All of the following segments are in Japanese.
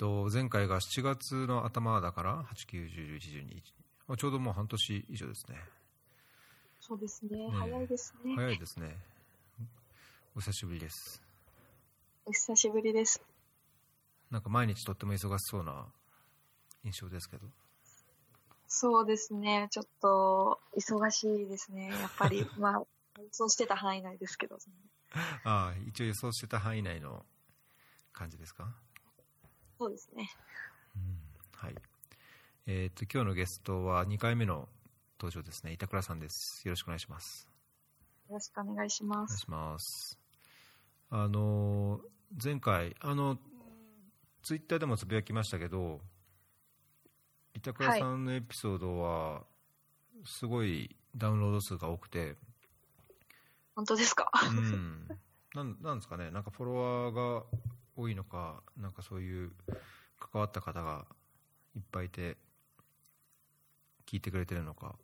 と、前回が7月の頭だから、8、9、10、11、12、ちょうどもう半年以上ですね。そうですね、ね早いですね。早いですね。お久しぶりです。お久しぶりです。なんか毎日とっても忙しそうな印象ですけど。そうですね、ちょっと忙しいですね、やっぱり。まあ、予想してた範囲内ですけど。ああ、一応予想してた範囲内の感じですか？そうですね。うん、はい。えっ、と、今日のゲストは2回目の登場ですね。板倉さんです。よろしくお願いします。よろしくお願いします。お願いします。あの、前回、あの、ツイッターでもつぶやきましたけど、板倉さんのエピソードは、すごいダウンロード数が多くて、本当ですか？うん。なんなんですかね、なんかフォロワーが多いのか、なんかそういう関わった方がいっぱいいて、聞いてくれてるのか。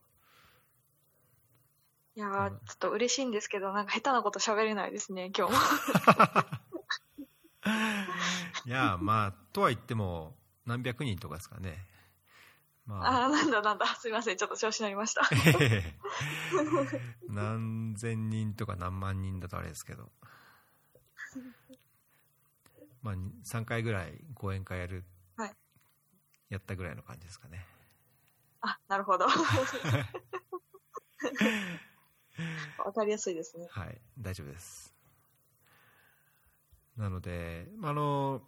いやー、ちょっと嬉しいんですけど、なんか下手なこと喋れないですね、今日も。いやまあ、とは言っても、何百人とかですかね。まあ、あなんだなんだ、すみません、ちょっと調子乗りました。何千人とか何万人だとあれですけど。まあ、3回ぐらい講演会やる、はい、やったぐらいの感じですかね。あ、なるほど。わかりやすいですね。はい、大丈夫です。なので、あの、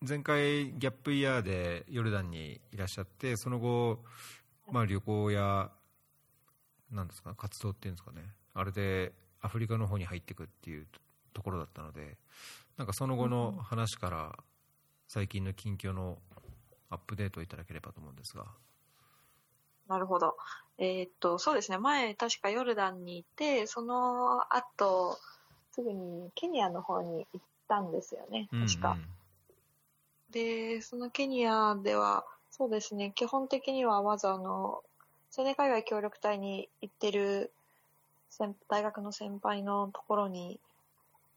前回ギャップイヤーでヨルダンにいらっしゃってその後、まあ、旅行やなんですか活動っていうんですかねあれでアフリカの方に入っていくっていうところだったのでなんかその後の話から最近の近況のアップデートをいただければと思うんですが。なるほど。えー、っと、そうですね。前、確かヨルダンにいて、その後、すぐにケニアの方に行ったんですよね。確か。うんうんで、そのケニアでは、そうですね、基本的にはまずあの、青年海外協力隊に行ってる大学の先輩のところに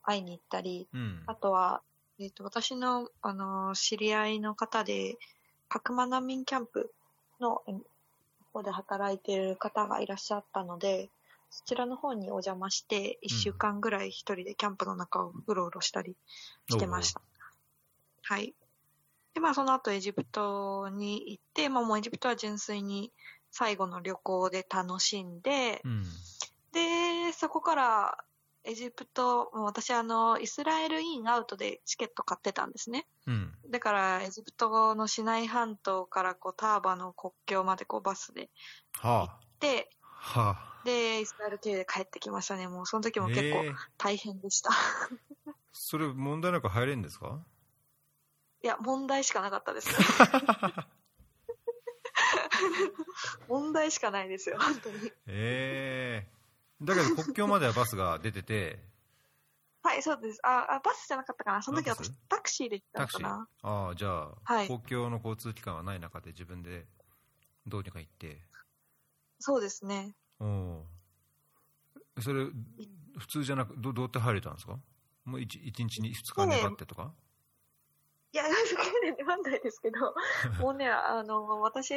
会いに行ったり、うん、あとは、えっ、ー、と、私の、あの、知り合いの方で、角間難民キャンプの方で働いてる方がいらっしゃったので、そちらの方にお邪魔して、1週間ぐらい一人でキャンプの中をうろうろしたりしてました。はい。で、まあその後エジプトに行って、まあもうエジプトは純粋に最後の旅行で楽しんで、うん、で、そこからエジプト、私あの、イスラエルインアウトでチケット買ってたんですね。うん、だからエジプトのシナイ半島からこうターバの国境までこうバスで行って、はあ、で、イスラエル経由で帰ってきましたね。もうその時も結構大変でした。えー、それ問題なく入れるんですか？いや、問題しかなかったです。問題しかないですよ、本当に。ええー、だけど国境まではバスが出てて。はい、そうです。あ、あバスじゃなかったかな。その時私タクシーで行ったのかな。ああ、じゃあ、はい、公共の交通機関はない中で自分でどうにか行って。そうですね。おお。それ、普通じゃなく、どどうやって入れたんですか？もう 1, 1日に2日粘ってとか、いや、そこまでではないですけど、もうね、あの、私、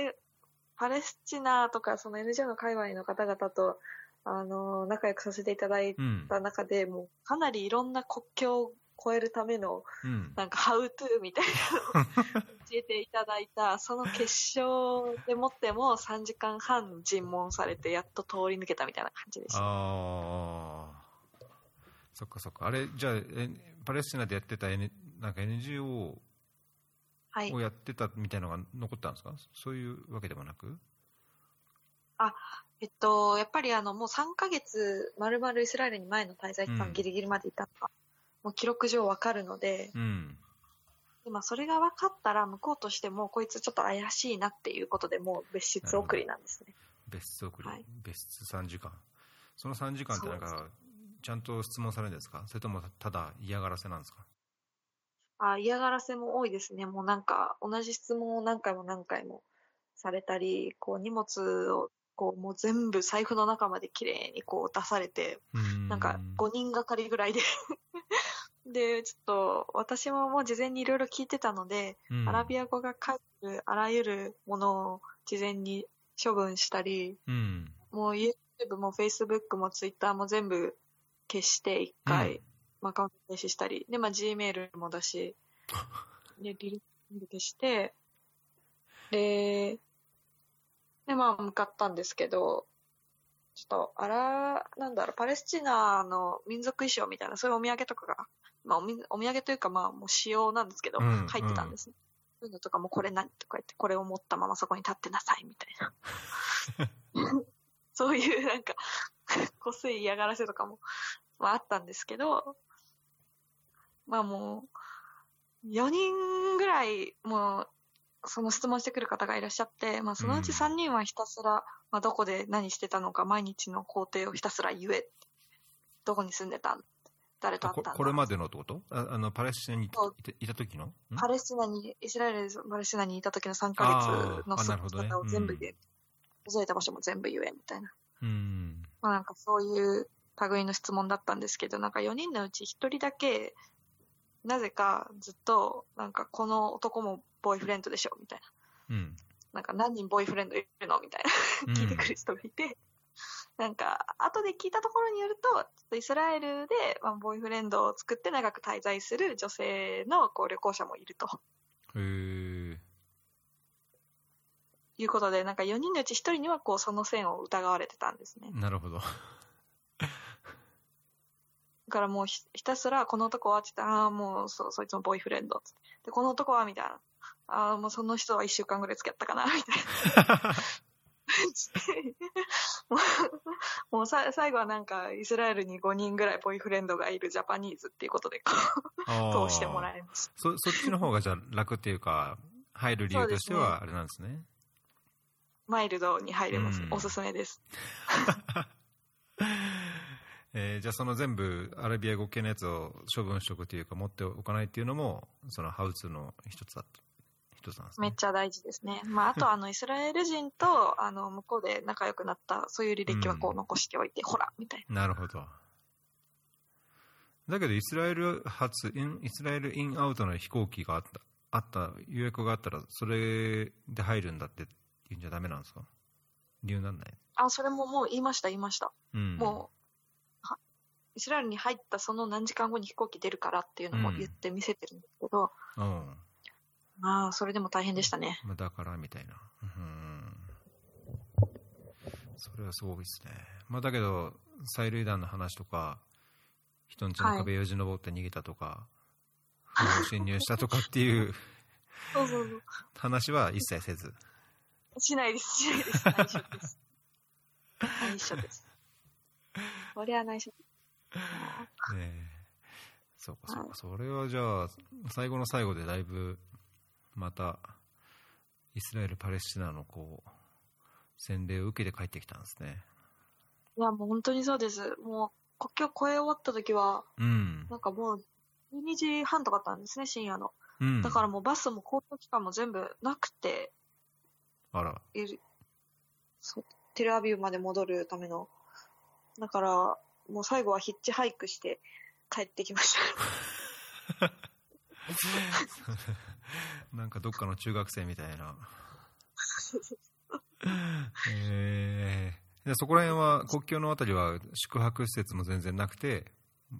パレスチナとか、その NGO の界隈の方々と、あの、仲良くさせていただいた中で、うん、もう、かなりいろんな国境を越えるための、うん、なんか、ハウトゥーみたいなのを教えていただいた、その決勝でもっても3時間半尋問されて、やっと通り抜けたみたいな感じでした。ああ。そっかそっか。あれ、じゃあ、えパレスチナでやってた、N、なんか NGO をやってたみたいなのが残ったんですか、はい、そういうわけでもなく？あ、えっと、やっぱりあの、もう3ヶ月、まるまるイスラエルに前の滞在期間ギリギリまでいたのが、うん、もう記録上わかるので、うん。でまあ、それが分かったら、向こうとしても、こいつちょっと怪しいなっていうことで、もう別室送りなんですね。別室送り、はい、別室3時間。その3時間ってなんか、ちゃんと質問されるんですか？それともただ嫌がらせなんですか？あ嫌がらせも多いですね。もうなんか、同じ質問を何回も何回もされたり、こう荷物をこうもう全部財布の中まで綺麗にこう出されて、ん。なんか5人がかりぐらいで。で、ちょっと私ももう事前にいろいろ聞いてたので、うん。アラビア語が書いてるあらゆるものを事前に処分したり、うん。もう YouTube も Facebook も Twitter も全部消して一回、うん。まあアカウント停止したり、で、まあ Gmail もだし、で、リリ全部消して、で、で、まあ向かったんですけど、ちょっと、あら、なんだろう、パレスチナの民族衣装みたいな、そういうお土産とかが、まあおみお土産というか、まあもう仕様なんですけど、うん入ってたんですね。そういうのとかも、これ何とか言って、これを持ったままそこに立ってなさい、みたいな。そういうなんか、こすい嫌がらせとかも、まああったんですけど、まあもう、4人ぐらい、もう、その質問してくる方がいらっしゃって、まあそのうちうん3人はひたすら、まあどこで何してたのか、毎日の工程をひたすら言え。どこに住んでたん誰と会ったんだここれまでのってこと？ああのパレスチナにいたいた時の？ん？パレスチナに、イスラエル、パレスチナにいた時の3ヶ月のあーあなるほどね姿を全部言え。覗いた場所も全部言え、みたいな。うん。まあなんかそういう類の質問だったんですけど、なんか4人のうち1人だけ、なぜかずっと、なんかこの男もボーイフレンドでしょ、みたいな。うん。なんか何人ボーイフレンドいるのみたいな。聞いてくる人がいて。なんか、後で聞いたところによると、ちょっとイスラエルで、まあ、ボーイフレンドを作って長く滞在する女性のこう旅行者もいるとへえ。いうことで、なんか4人のうち1人にはこうその線を疑われてたんですね。なるほど。だからもうひひたすら、この男はって言ったら、ああ、もうそ、そいつもボーイフレンドっつって。で、この男はみたいな。ああ、もうその人は1週間ぐらい付き合ったかな、みたいな。もうもうさ最後はなんか、イスラエルに5人ぐらいボーイフレンドがいるジャパニーズっていうことで、こう、通してもらえいました。そそっちの方がじゃあ楽っていうか入る理由としてはあれなんですねマイルドに入れます。うんおすすめです。えーじゃあその全部アラビア語系のやつを処分しとくというか持っておかないっていうのもそのハウツーの一つだ一つなんですね。めっちゃ大事ですね。まあ、あとあの、イスラエル人と、あの、向こうで仲良くなった、そういう履歴はこう残しておいて、ほら、みたいな。るほど。だけどイスラエル発インイスラエルインアウトの飛行機があったあった予約があったらそれで入るんだって言うんじゃダメなんですか？理由なんない、な。あ、それももう言いました、言いました。うん、もう、はイスラエルに入ったその何時間後に飛行機出るからっていうのも言って見せてるんですけど、う、うんまあ、それでも大変でしたね。まあ、だからみたいなうんそれはすごいですねまあだけど催涙弾の話とか人んちの壁よじ登って逃げたとか、不法侵入したとかっていうそうそうそう。話は一切せずしないです、しないです。内緒です。内 緒です。これは内緒です。ねえ。そうかそうか、それはじゃあ最後の最後でだいぶまたイスラエル・パレスチナのこう洗礼を受けて帰ってきたんですね。いや、もう本当にそうです。もう、国境越え終わった時は、うん、なんかもう、12時半とかだったんですね、深夜の。うん、だからもうバスも交通機関も全部なくて、あら。いる。そう。テルアビブまで戻るための。だから、もう最後はヒッチハイクして帰ってきました。なんかどっかの中学生みたいな。えー、でそこら辺は国境のあたりは宿泊施設も全然なくて、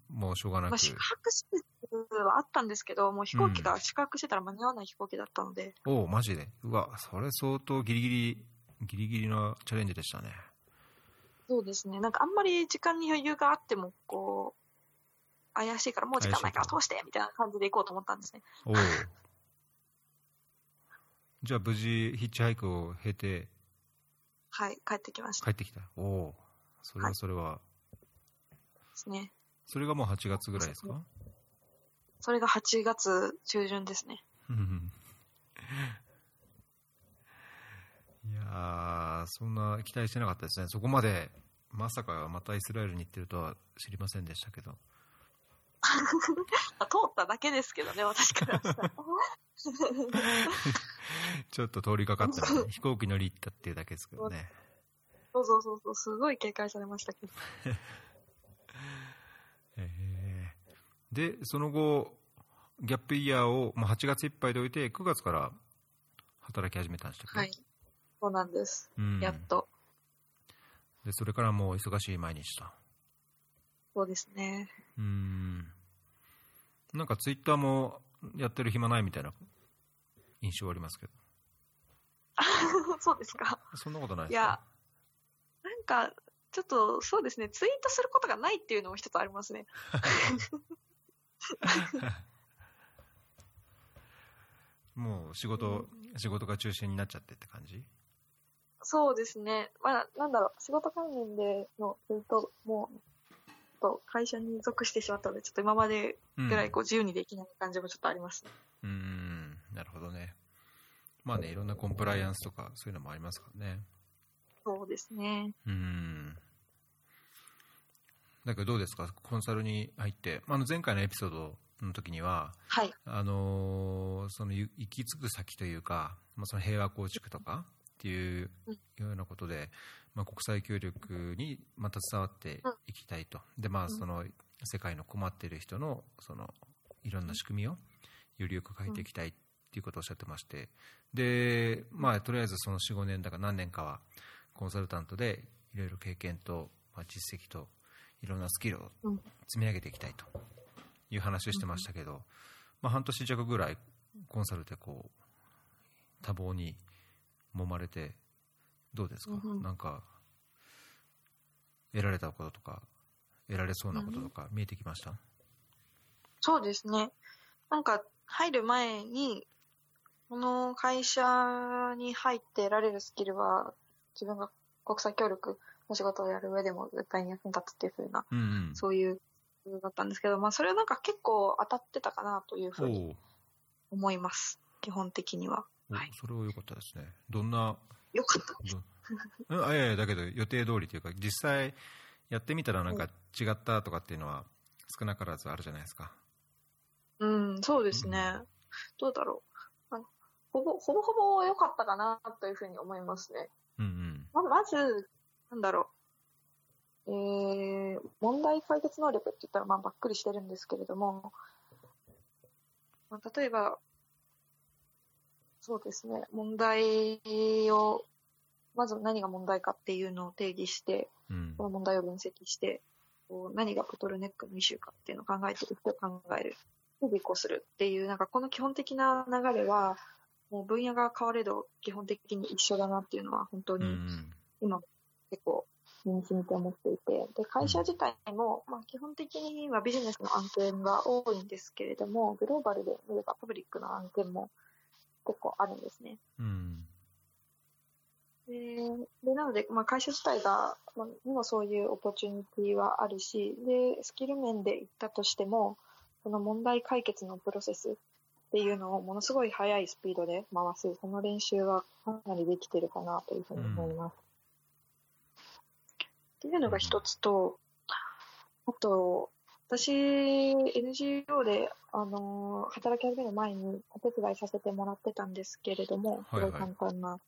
もうしょうがなく。まあ、宿泊施設はあったんですけど、もう飛行機が宿泊してたら間に合わない飛行機だったので、おお、マジで。うわ、それ相当ギリギリ、ギリギリなチャレンジでしたね。そうですね。なんかあんまり時間に余裕があっても、こう、怪しいからもう時間ないから通してみたいな感じで行こうと思ったんですね。おお。じゃあ無事ヒッチハイクを経てはい、帰ってきました帰ってきた。おお。それはそれは、ですね。そそれがもう8月ぐらいですか？それが8月中旬ですね。うんいやー、そんな期待してなかったですね。そこまで、まさかまたイスラエルに行ってるとは知りませんでしたけど。あ通っただけですけどね、私からしたら。ちょっと通りかかったので、飛行機乗り行ったっていうだけですけどね。そうそうそうそう、すごい警戒されましたけど。えーでその後ギャップイヤーをもう8月いっぱいで置いて9月から働き始めたんでしたっけはいそうなんです、うん。やっと。でそれからもう忙しい毎日と。そうですね。うん。なんかツイッターもやってる暇ないみたいな印象ありますけど。そうですか。そんなことないですか？いやなんかちょっとそうですね。ツイートすることがないっていうのも一つありますね。もう仕事、仕事が中心になっちゃってって感じ？そうですね。まあ、なんだろう、仕事関連でのツイートも、と会社に属してしまったので、ちょっと今までぐらいこう自由にできない感じもちょっとありますね。うん、うんなるほどねまあねいろんなコンプライアンスとかそういうのもありますからねそうですね。うんだけどどうですか？コンサルに入ってあの前回のエピソードの時にははい。あのーそのゆ行き着く先というか、まあ、その平和構築とかっていううんようなことで、まあ、国際協力にまた携わっていきたいと、でまあ、その世界の困っている人のそのいろんな仕組みをよりよく変えていきたいっていうことをおっしゃってまして。で、まあ、とりあえずその45年だか何年かはコンサルタントでいろいろ経験と、まあ、実績といろんなスキルをうん。積み上げていきたいと。いう話をしてましたけど、まあ、半年弱ぐらいコンサルでこう多忙に揉まれてどうですか、うんうんなんか得られたこととか得られそうなこととか見えてきました、そうですね。なんか、入る前に、この会社に入って得られるスキルは、自分が国際協力の仕事をやる上でも絶対に役に立つっていうふうな、うんうんそういう、だったんですけど、まあ、それはなんか結構当たってたかなというふうにお思います。基本的には。おはいそれは良かったですねどんな？よかった。どうんあいやいやだけど予定通りというか実際やってみたらなんか違ったとかっていうのは少なからずあるじゃないですかうん、そうですね。どうだろう。ほぼ、ほぼほぼ良かったかなというふうに思いますね。うんうんままず、なんだろう。えー、問題解決能力って言ったらまあばっくりしてるんですけれども、まあ、例えば、そうですね、問題を、まず何が問題かっていうのを定義して、うん。この問題を分析して、こう何がボトルネックのイシューかっていうのを考えてる人を考える。で、実行するっていう、なんかこの基本的な流れは、もう分野が変われど基本的に一緒だなっていうのは本当に今結構身に染みて思っていて、で、会社自体も、まあ基本的にはビジネスの案件が多いんですけれども、グローバルで見ればパブリックの案件も結構あるんですね。うんで、でなので、まあ、会社自体が、まあ、にもそういうオポチュニティはあるし、で、スキル面で言ったとしても、その問題解決のプロセスっていうのをものすごい速いスピードで回す、その練習はかなりできてるかなというふうに思います。っていうのが一つと、あと、私、NGO で、あの働き始める前にお手伝いさせてもらってたんですけれども、すはいはいごい簡単な。ま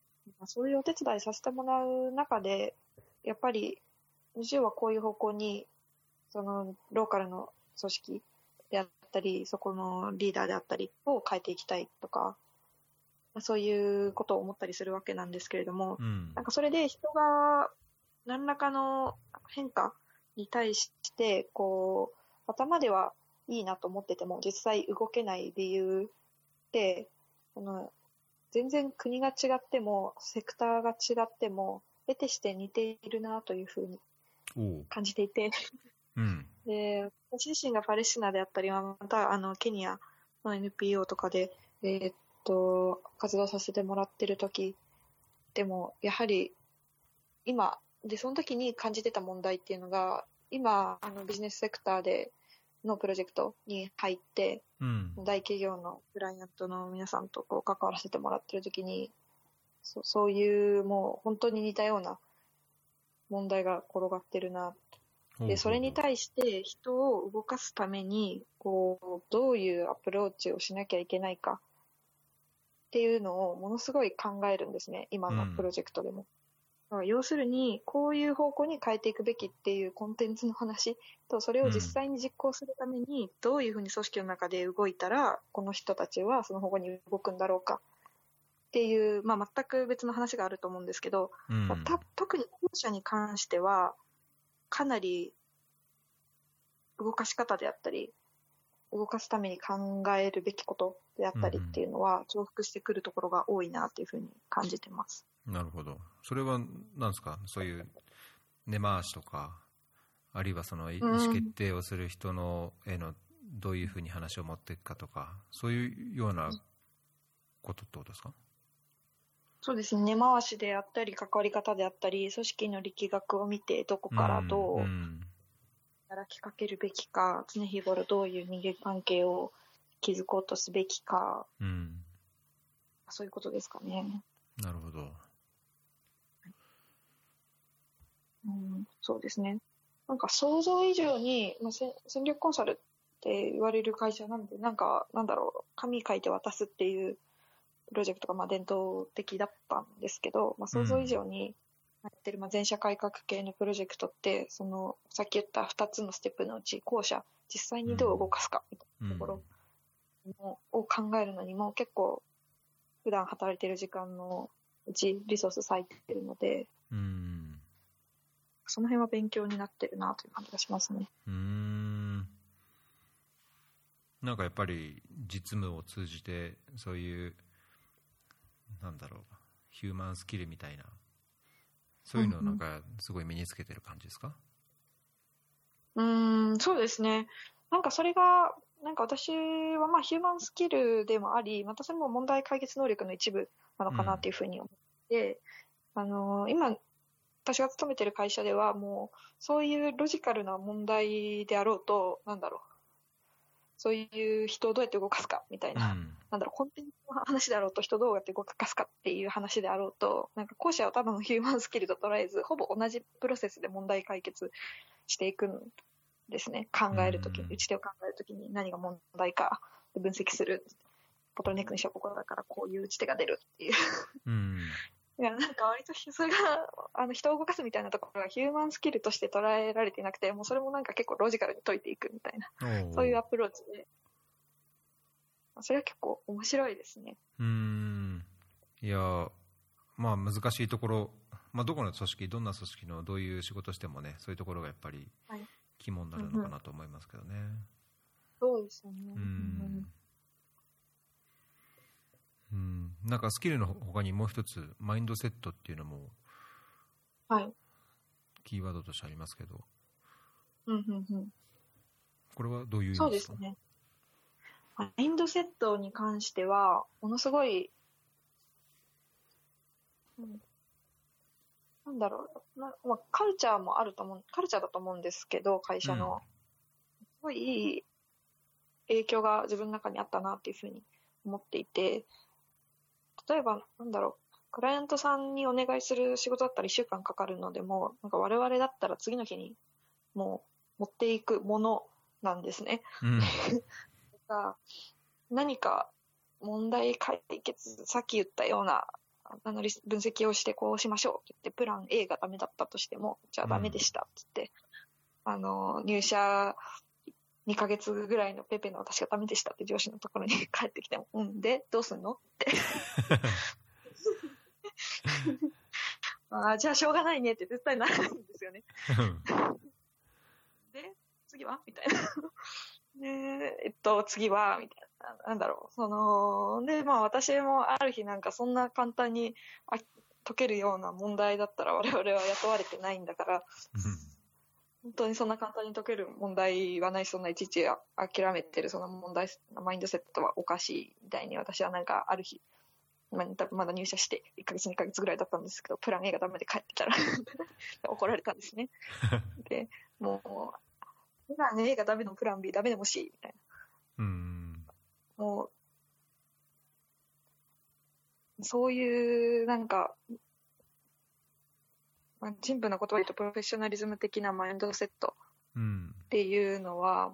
あそういうお手伝いさせてもらう中で、やっぱり NGO はこういう方向に、そのローカルの組織であったり、そこのリーダーであったりを変えていきたいとか、まあそういうことを思ったりするわけなんですけれども、うんなんかそれで人が何らかの変化に対して、こう、頭ではいいなと思ってても、実際動けない理由って、その全然国が違っても、セクターが違っても、得てして似ているなというふうに感じていて、うん。で、私自身がパレスチナであったり、また、あの、ケニアの NPO とかで、えーっと、活動させてもらってる時でも、やはり、今、で、その時に感じてた問題っていうのが、今、あの、ビジネスセクターでのプロジェクトに入って、うん。大企業のクライアントの皆さんとこう関わらせてもらってる時に、そそういうもう本当に似たような問題が転がってるなで、それに対して人を動かすために、こう、どういうアプローチをしなきゃいけないかっていうのをものすごい考えるんですね、今のプロジェクトでも。要するに、こういう方向に変えていくべきっていうコンテンツの話。と、それを実際に実行するために、どういうふうに組織の中で動いたら、この人たちはその方向に動くんだろうか。っていう、まあ、全く別の話があると思うんですけど、うん。まあた特に後者に関しては、かなり動かし方であったり、動かすために考えるべきことであったりっていうのは重複してくるところが多いなっていうふうに感じてます。なるほど。それは何ですか？そういう根回しとかあるいはその意うん。思決定をする人のへのどういうふうに話を持っていくかとかそういうようなことってことですか？そうですね。根回しであったり、関わり方であったり、組織の力学を見て、どこからどううん働きかけるべきか、常日頃どういう人間関係を築こうとすべきか、うんそういうことですかね。なるほどうん、そうですね。なんか想像以上に、まあ、せ戦略コンサルって言われる会社なんで、なんか、なんだろう、紙書いて渡すっていうプロジェクトがまあ伝統的だったんですけど、まあ、想像以上にやってるまあ全社改革系のプロジェクトって、その、さっき言った2つのステップのうち、後者、実際にどう動かすかみたいなところもを考えるのにも結構、普段働いてる時間のうちリソース割いてるので、うん。その辺は勉強になってるなという感じがしますね。うーん。なんかやっぱり実務を通じてそういうなんだろうヒューマンスキルみたいなそういうのをなんかすごい身につけてる感じですか、うーん、そうですね。なんかそれが、なんか私はまあヒューマンスキルでもあり、またそれも問題解決能力の一部なのかなっていうふうに思って、あの、今、私が勤めてる会社ではもう、そういうロジカルな問題であろうと、なんだろう。そういう人をどうやって動かすかみたいな、うんなんだろう、コンテンツの話であろうと、人をどうやって動かすかっていう話であろうと、なんか後者はただのヒューマンスキルと捉えず、ほぼ同じプロセスで問題解決していくんですね。考えるとき打ち手を考えるときに何が問題か分析する。ボトルネックにしよう、ここだからこういう打ち手が出るっていう。うん いや、なんか割とそれが、あの、人を動かすみたいなところがヒューマンスキルとして捉えられていなくて、もうそれもなんか結構ロジカルに解いていくみたいな、そういうアプローチで、それは結構面白いですね。うーんいやまあ難しいところ、まあ、どこの組織どんな組織のどういう仕事してもねそういうところがやっぱりはい肝になるのかなと思いますけどねそうですよね。うんうんなんかスキルの他にもう一つマインドセットっていうのもはい。キーワードとしてありますけどうんうんうん。これはどういう意そう味ですか？ですね。マインドセットに関しては、ものすごい、うん、なんだろう。な、まあ、カルチャーもあると思う、カルチャーだと思うんですけど、会社の。すごいいい影響が自分の中にあったなっていうふうに思っていて、例えば、なんだろう、クライアントさんにお願いする仕事だったら1週間かかるのでも、なんか我々だったら次の日にもう持っていくものなんですね。うん が何か問題解決、さっき言ったようなあの分析をしてこうしましょうって言って、プラン A がダメだったとしても、じゃあダメでしたって言って、あの、入社2ヶ月ぐらいのペペの私がダメでしたって上司のところに 帰ってきても、うんで、どうすんの？って。ああ、じゃあしょうがないねって絶対ならないんですよね。で、次は？みたいな。で、えっと、次はみたいな。なんだろう。その、で、まあ私もある日なんかそんな簡単にあ解けるような問題だったら我々は雇われてないんだから、本当にそんな簡単に解ける問題はないし、そんないちいち諦めてるその問題、マインドセットはおかしいみたいに私はなんかある日、ままだ入社して1ヶ月2ヶ月ぐらいだったんですけど、プラン A がダメで帰ってたら 怒られたんですね。で、もう、プラン A がダメのプラン B ダメでも C みたいな。うん。もう、そういう、なんか、まあ、陳腐な言葉で言うとプロフェッショナリズム的なマインドセット。うんっていうのは、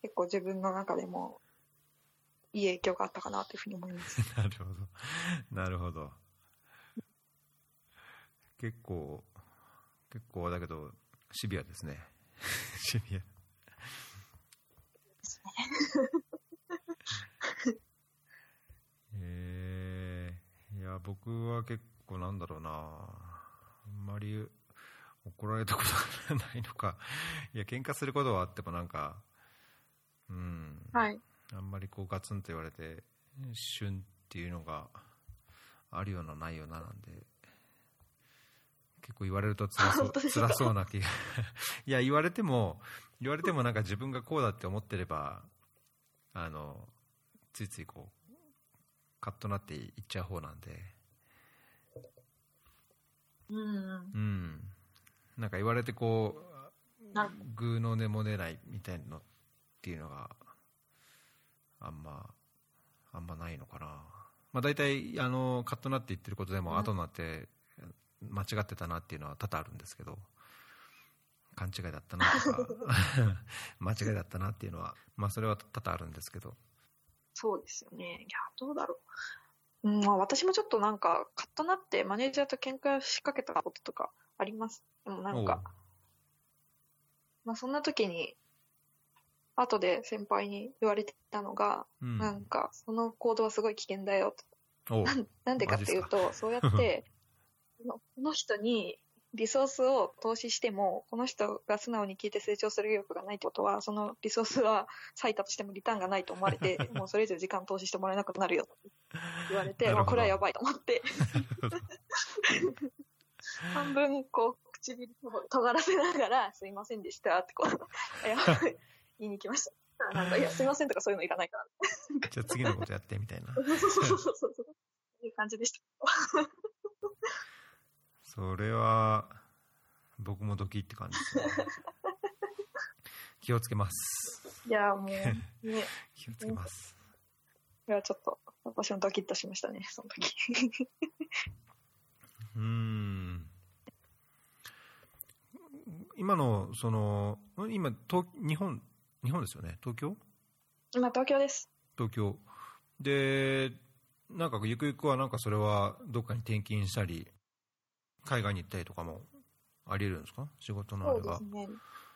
結構自分の中でもいい影響があったかなというふうに思います。なるほど。なるほど。結構結構だけどシビアですねシビアえー、いや僕は結構なんだろうな。あんまり怒られたことがないのか。いや喧嘩することはあってもなんかうん、はい。あんまりこうガツンと言われて旬っていうのがあるようなないようななんで結構言われると辛そう辛そうな気が。いや言われても言われてもなんか自分がこうだって思ってればあのついついこうカッとなっていっちゃう方なんで。うん。うん。なんか言われてこうグーの音も出ないみたいのっていうのがあんまあんまないのかな。まあ大体あのカッとなって言ってることでもうん。後になって間違ってたなっていうのは多々あるんですけど勘違いだったなとか 間違いだったなっていうのはまあそれは多々あるんですけどそうですよね。いや、どうだろう。うん、まあ私もちょっとなんか、カッとなってマネージャーと喧嘩しかけたこととかあります。でもなんか、まあそんな時に、後で先輩に言われてたのが、おううんなんか、その行動はすごい危険だよと。なんなんでかっていうと、そうやって、このこの人にリソースを投資しても、この人が素直に聞いて成長する意欲がないってことは、そのリソースは割いたとしてもリターンがないと思われて、もうそれ以上時間投資してもらえなくなるよって言われて、まあこれはやばいと思って、半分こう、唇を尖らせながら、すいませんでしたってこう、言いに来ました。なんか、いや、すいませんとかそういうのいらないから。じゃあ次のことやってみたいなそうそうそうそういう感じでした。それは僕もドキって感じですね。気をつけます。いや、もう、ね、気をつけます。いや、ちょっと、私もドキッとしましたね、その時。うーん。今のそのん今東日本日本ですよね？東京？今、東京です。東京。でなんかゆくゆくはなんかそれはどっかに転勤したり海外に行ったりとかもあり得るんですか？仕事のあれがそうですね。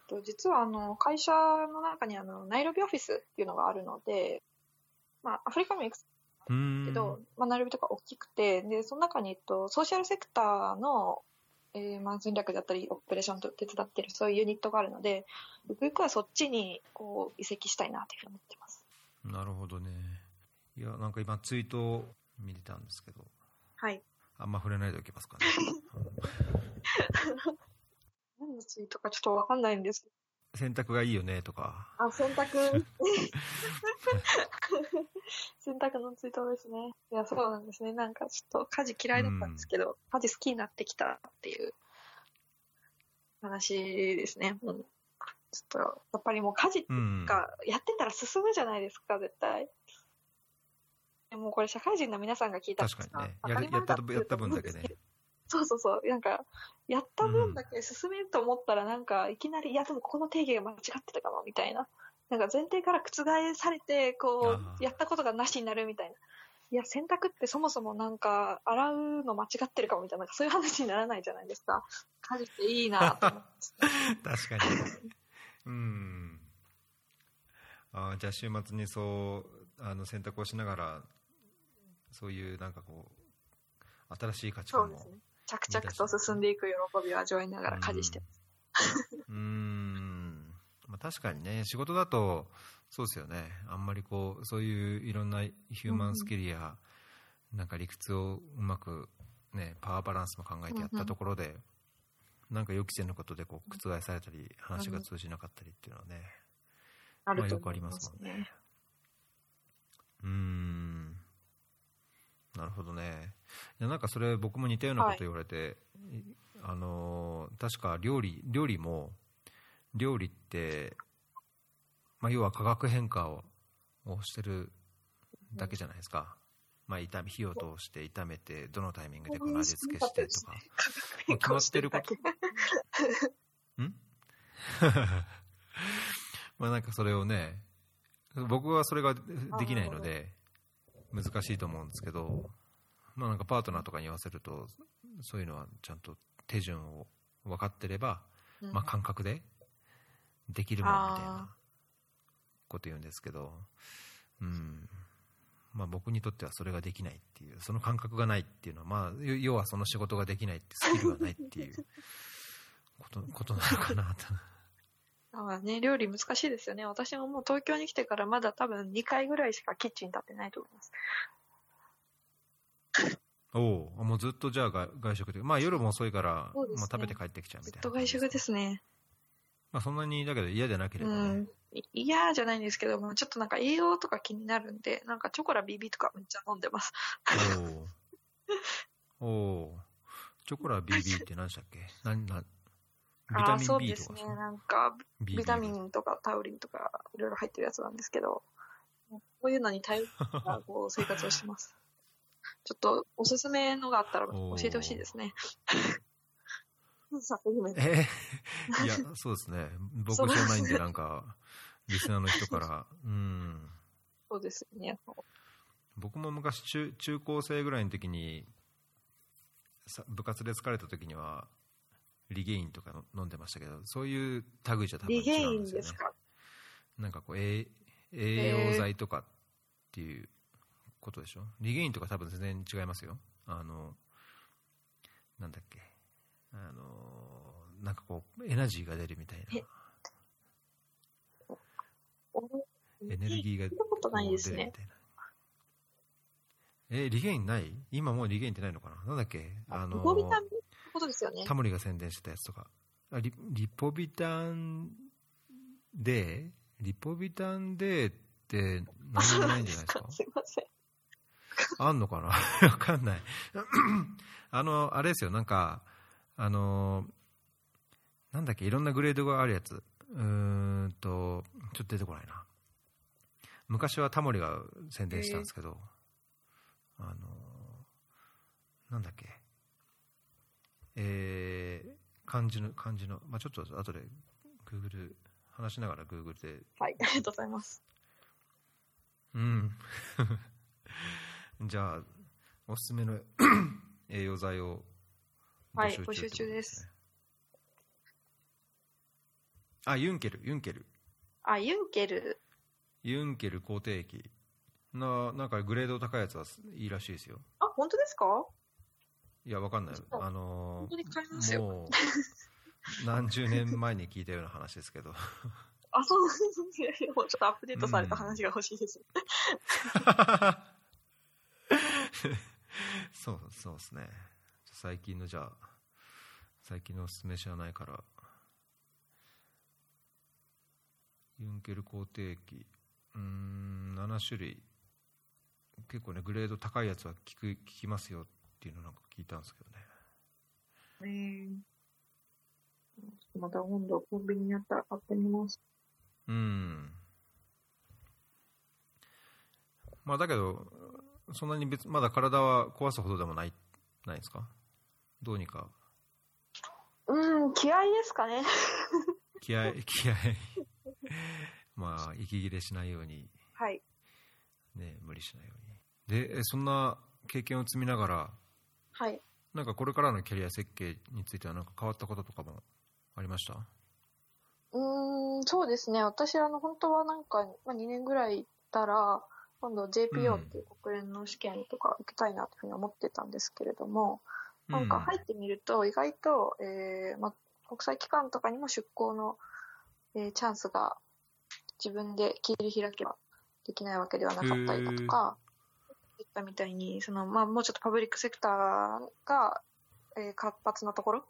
と実は、あの、会社の中に、あの、ナイロビオフィスっていうのがあるので、まあ、アフリカにも行くうーんけど、まあ、ナイロビとか大きくて、で、その中に、えっと、ソーシャルセクターの、えーまあ、戦略だったり、オペレーションと手伝ってる、そういうユニットがあるので、ゆくゆくはそっちに、こう、移籍したいなというふうに思ってます。なるほどねいやなんか今ツイートを見てたんですけどはい。あんま触れないでおきますかね 何のツイートかちょっとわかんないんですけど洗濯がいいよねとかあ、洗濯？洗濯のツイートですね。いや、そうなんですね。なんかちょっと家事嫌いだったんですけど、家事好きになってきたっていう話ですね。うん、ちょっと、やっぱりもう家事うんがやってたら進むじゃないですか、絶対。でもこれ社会人の皆さんが聞いたら確かにね当たり前だややった分だけねそうそうそう。なんか、やった分だけ進めると思ったら、なんか、いきなり、いや、でもこの定義が間違ってたかも、みたいな。なんか前提から覆されて、こう、やったことがなしになるみたいな。いや、洗濯ってそもそもなんか、洗うの間違ってるかも、みたいな、そういう話にならないじゃないですか。家事っていいなと思って。確かにうんあーじゃあ週末にそうあの洗濯をしながらそういうなんかこう新しい価値観もそうですね。着々と進んでいく喜びを味わいながら家事してます。うーん、まあ、確かにね仕事だとそうですよねあんまりこうそういういろんなヒューマンスキルや、なんか理屈をうまくねパワーバランスも考えてやったところで、なんか予期せぬことでこう覆されたり話が通じなかったりっていうのはね、あまあよくありますすもんねね。うーんなるほどね。いやなんかそれ僕も似たようなこと言われて、い。あのー確か料理料理も料理って、まあ、要は化学変化ををしてるだけじゃないですか、まあ、炒め火を通して炒めてどのタイミングでこの味付けしてとか。変更してるだけ。ん？まあなんかそれをね僕はそれができないので難しいと思うんですけどまあなんかパートナーとかに言わせるとそういうのはちゃんと手順を分かってれば、うん。まあ、感覚でできるもんみたいなこと言うんですけど、うん。まあ、僕にとってはそれができないっていうその感覚がないっていうのは、まあ、要要はその仕事ができないってスキルがないっていうことことなのかなと。ああね、料理難しいですよね。私ももう東京に来てからまだ多分2回ぐらいしかキッチン立ってないと思います。おおもうずっとじゃあ外外食で、まあ、夜も遅いから、ねまあ、食べて帰ってきちゃうみたいなずっと外食ですね。まあ、そんなにだけど嫌じゃなけれうばね、ん。い嫌じゃないんですけども、ちょっとなんか栄養とか気になるんで、なんかチョコラ BB とかめっちゃ飲んでます。おおおチョコラ BB って何でしたっけ？何何？ビああ、タミンそう B ですね。とかそうなんか、ビタミンとかタウリンとかいろいろ入ってるやつなんですけど、こういうのに頼ったこう 生活をしてます。ちょっとおすすめのがあったら教えてほしいですね。サプリメントえー いやそうですね僕知らないんでなんかリスナーの人からうんそうですね。僕も昔中中高生ぐらいの時にさ部活で疲れた時にはリゲインとかの飲んでましたけどそういう類じゃ多分違うんですよね。ンですか？なんかこう栄栄養剤とかっていうことでしょ？リゲインとか多分全然違いますよ。あのなんだっけ。あのなんかこうエナジーが出るみたいな。エネルギーが出るみたいな。えリゲインない？今もうリゲインってないのかな？なんだっけ？あのことですよね。タモリが宣伝してたやつとかあリリポビタン D? リポビタン D って何でもないんじゃないですか？すいません。あんのかな？わかんない。あの、あれですよ、なんか、あの、なんだっけ、いろんなグレードがあるやつ。うーんと、ちょっと出てこないな。昔はタモリが宣伝したんですけど、あの、なんだっけ、えー、漢字の、漢字の、まあちょっと後で、グーグル、話しながらグーグルではい、ありがとうございます。うん。じゃあ、おすすめの 栄養剤をはい募集中,、募集中です。あ、ユンケル、ユンケル。あ、ユンケル。ユンケル肯定液な、なんかグレード高いやつはいいらしいですよ。あ、本当ですか？いや、わかんない。ああの本当に買いますよ。もう、何十年前に聞いたような話ですけど。あ、そうなんですね。もうちょっとアップデートされた話が欲しいです。そうそうですね最近のじゃあ最近のおすすめ知らないからユンケル肯定液うーん7種類結構ねグレード高いやつは効く効きますよっていうのなんか聞いたんですけどね。え。ー、また今度コンビニにあったら買ってみます。うん。まあだけどそんなに別まだ体は壊すほどでもないないですか？どうにか。うん、気合いですかね。気合い 気合い。まあ息切れしないように。はい。ね無理しないように。でえそんな経験を積みながらはい。なんかこれからのキャリア設計についてはなんか変わったこととかもありました？うーん、そうですね。私、あの、本当はなんか、まあ、2年ぐらいいたら、今度 JPO っていう国連の試験とか受けたいなというふうに思ってたんですけれども、なんか入ってみると意外と、えーまあ、国際機関とかにも出向の、えーチャンスが自分で切り開けばできないわけではなかったりだとか、言ったみたいにその、まあ、もうちょっとパブリックセクターが、えー活発なところ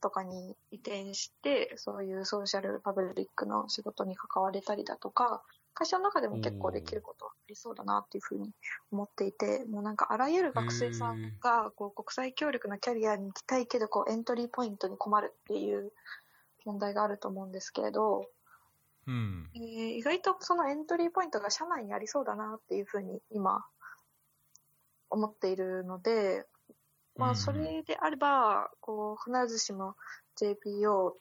とかに移転してそういうソーシャルパブリックの仕事に関われたりだとか会社の中でも結構できることありそうだなっていうふうに思っていてもうなんかあらゆる学生さんがこう国際協力のキャリアに行きたいけどこうエントリーポイントに困るっていう問題があると思うんですけれど、うん。えー意外とそのエントリーポイントが社内にありそうだなっていうふうに今思っているので、まあ、それであれば、こう、必ずしも JPO っ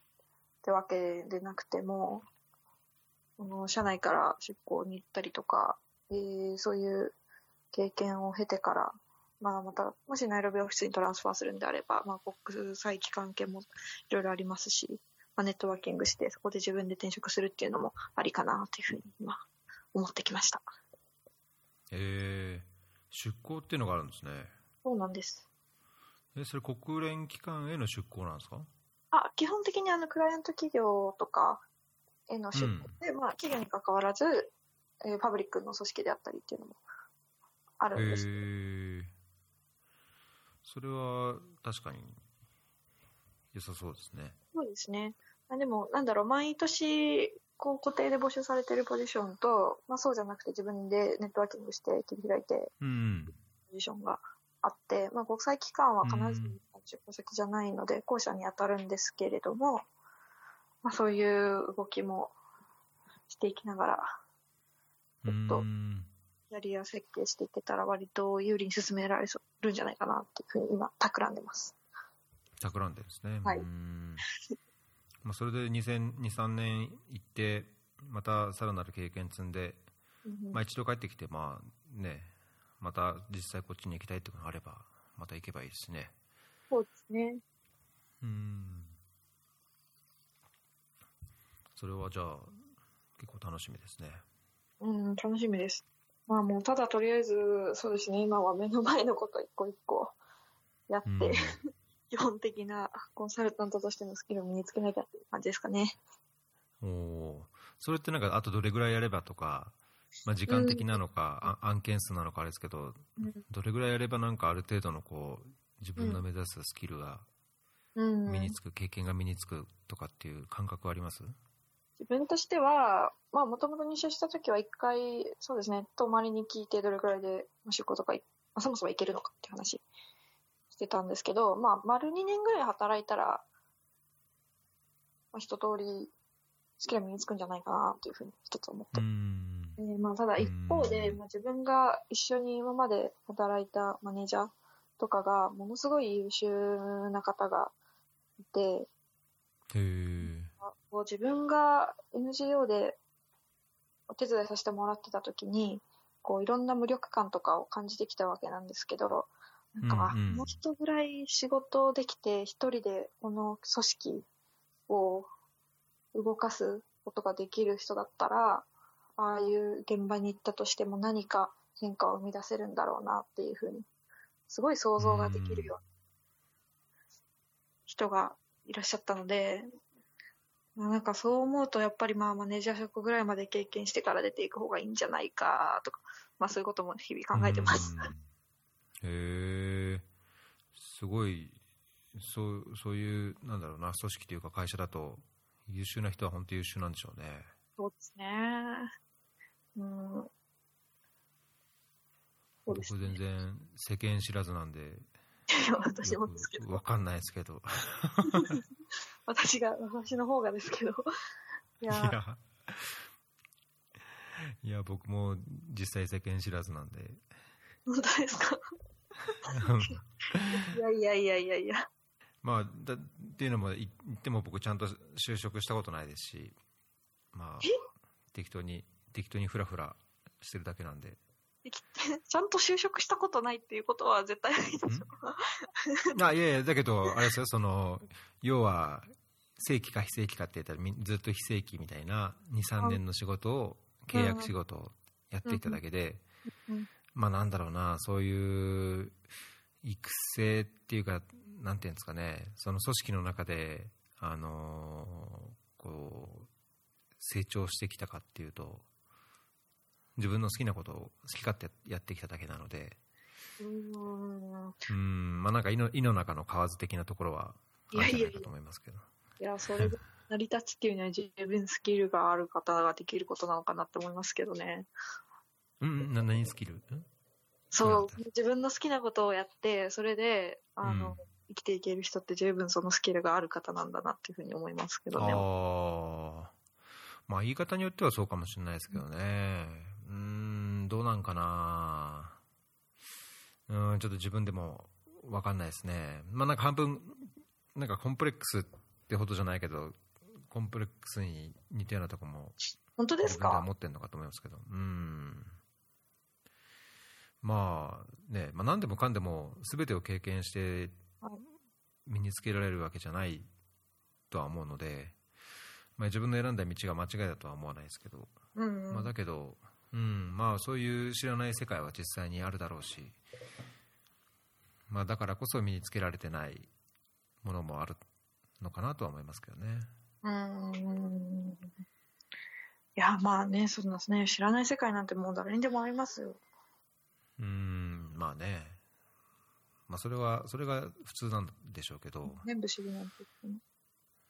てわけでなくても、この社内から出向に行ったりとか、えーそういう経験を経てから、まあ、また、もしナイロビオフィスにトランスファーするんであれば、まあ、国際機関系もいろいろありますし、まあ、ネットワーキングして、そこで自分で転職するっていうのもありかなというふうに今、思ってきました。えー、出向っていうのがあるんですね。そうなんです。え、それ国連機関への出向なんですか？あ、基本的にあの、クライアント企業とかへの出向で、うん、まあ、企業に関わらず、えー、パブリックの組織であったりっていうのもあるんです。えー、それは確かに良さそうですね。そうですね。あでも、なんだろう、毎年、こう固定で募集されてるポジションと、まあ、そうじゃなくて自分でネットワーキングして切り開いて、うん、ポジションがあって、まあ、国際機関は必ず出向先じゃないので、後者に当たるんですけれども、まあ、そういう動きもしていきながら、ちょっと、キャリア設計していけたら割と有利に進められるんじゃないかなっていうふうに今、企んでます。企んでるんですね。はい。まあ、それで2002、3年行って、またさらなる経験積んで、まあ、一度帰ってきて、まあね、また実際こっちに行きたいってことがあれば、また行けばいいですね。そうですね。うん。それはじゃあ、結構楽しみですね。うん、楽しみです。まあもう、ただとりあえず、そうですね、今は目の前のこと一個一個やって、うん、基本的なコンサルタントとしてのスキルを身につけなきゃっていう感じですかね。おおそれってなんか、あとどれぐらいやればとか、まあ、時間的なのか、うん、案件数なのかあれですけど、うん、どれぐらいやればなんかある程度のこう、自分の目指すスキルが身につく、経験が身につくとかっていう感覚はあります？自分としては、まあ、もともと入社した時は一回、そうですね、遠回りに聞いてどれくらいで、仕事が、まあ、そもそもいけるのかって話してたんですけど、まあ、丸2年ぐらい働いたら、まあ、一通りスキル身につくんじゃないかなというふうに一つ思って。えー、まあ、ただ一方で、まあ、自分が一緒に今まで働いたマネージャーとかが、ものすごい優秀な方がいて、へこう自分が NGO でお手伝いさせてもらってた時に、こういろんな無力感とかを感じてきたわけなんですけど、なんか、うんうん、もう一ぐらい仕事できて一人でこの組織を動かすことができる人だったら、ああいう現場に行ったとしても何か変化を生み出せるんだろうなっていうふうに、すごい想像ができるような人がいらっしゃったので、まあ、なんかそう思うと、やっぱりまあマネージャー職ぐらいまで経験してから出ていく方がいいんじゃないかとか、まあそういうことも日々考えてます。へえ、すごい、そう、そういう、なんだろうな、組織というか会社だと、優秀な人は本当優秀なんでしょうね。そうですね。うん。僕全然世間知らずなんで、私もですけど。わかんないですけど。私が、私の方がですけど。いや。いや、いや僕も実際世間知らずなんで。本当ですか？いやいやいやいやいや。まあ、だっていうのも言っても僕ちゃんと就職したことないですし、まあ、適当に、適当にフラフラしてるだけなんで。ちゃんと就職したことないっていうことは絶対ないでしょ。あいやいや、だけど、あれですよ、その、要は、正規か非正規かって言ったらずっと非正規みたいな23年の仕事を契約仕事をやっていただけで、まあなんだろうなそういう育成っていうかなんていうんですかねその組織の中であのこう成長してきたかっていうと自分の好きなことを好き勝手やってきただけなのでうんまあなんか胃の胃の中の蛙的なところはあるんじゃないかと思いますけど。いや、それで成り立つっていうのは十分スキルがある方ができることなのかなって思いますけどね。うん、な何スキル？そう、自分の好きなことをやって、それで、あの、うん、生きていける人って十分そのスキルがある方なんだなっていうふうに思いますけどね。まあ言い方によってはそうかもしれないですけどね。うん、んどうなんかな。うん、ちょっと自分でもわかんないですね。まあなんか半分、なんかコンプレックスってほどじゃないけど、コンプレックスに似たようなとこも、本当ですか？持ってるのかと思いますけど、うん。まあね、まあ、何でもかんでも全てを経験して身につけられるわけじゃないとは思うので、まあ、自分の選んだ道が間違いだとは思わないですけど、うんうん。まあ、だけど、うんまあ、そういう知らない世界は実際にあるだろうし、まあ、だからこそ身につけられてないものもあるのかなとは思いますけどね。うん。いやまあねそんなね。知らない世界なんてもう誰にでもありますようんまあね、まあ、それはそれが普通なんでしょうけど、全部なん